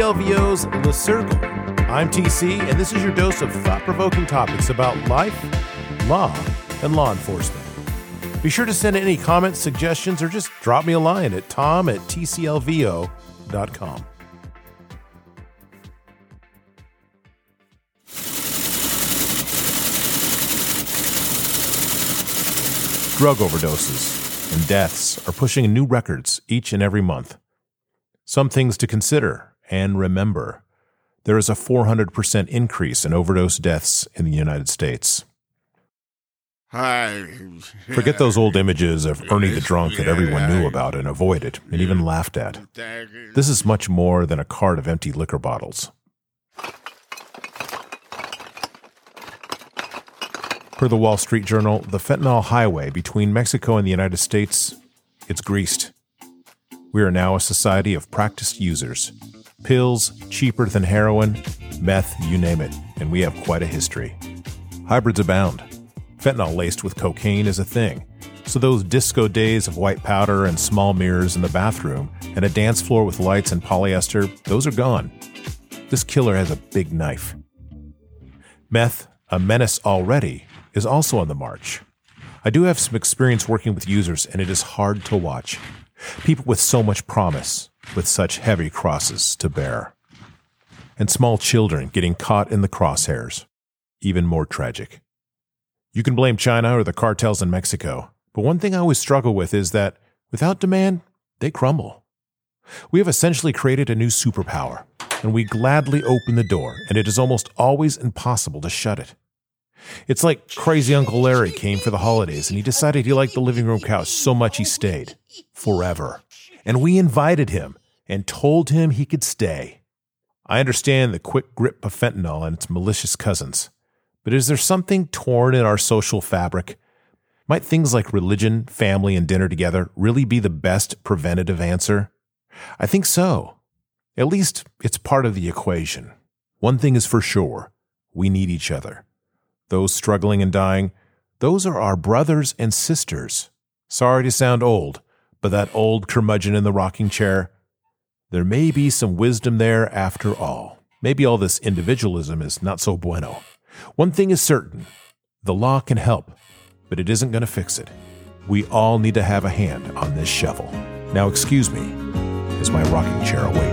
TCLVO's The Circle. I'm TC, and this is your dose of thought provoking topics about life, law, and law enforcement. Be sure to send any comments, suggestions, or just drop me a line at tom at tclvo.com. Drug overdoses and deaths are pushing new records each and every month. Some things to consider and remember. There is a 400% increase in overdose deaths in the United States. Hi. Forget those old images of Ernie the drunk that everyone knew about and avoided and even laughed at. This is much more than a cart of empty liquor bottles. Per the Wall Street Journal, the fentanyl highway between Mexico and the United States, it's greased. We are now a society of practiced users. Pills, cheaper than heroin, meth, you name it, and we have quite a history. Hybrids abound. Fentanyl laced with cocaine is a thing. So those disco days of white powder and small mirrors in the bathroom and a dance floor with lights and polyester, those are gone. This killer has a big knife. Meth, a menace already, is also on the march. I do have some experience working with users, and it is hard to watch. People with so much promise, with such heavy crosses to bear. And small children getting caught in the crosshairs. Even more tragic. You can blame China or the cartels in Mexico, but one thing I always struggle with is that without demand, they crumble. We have essentially created a new superpower, and we gladly open the door, and it is almost always impossible to shut it. It's like crazy Uncle Larry came for the holidays and he decided he liked the living room couch so much he stayed forever. And we invited him and told him he could stay. I understand the quick grip of fentanyl and its malicious cousins, but is there something torn in our social fabric? Might things like religion, family, and dinner together really be the best preventative answer? I think so. At least it's part of the equation. One thing is for sure we need each other those struggling and dying, those are our brothers and sisters. Sorry to sound old, but that old curmudgeon in the rocking chair, there may be some wisdom there after all. Maybe all this individualism is not so bueno. One thing is certain the law can help, but it isn't going to fix it. We all need to have a hand on this shovel. Now, excuse me, as my rocking chair awaits.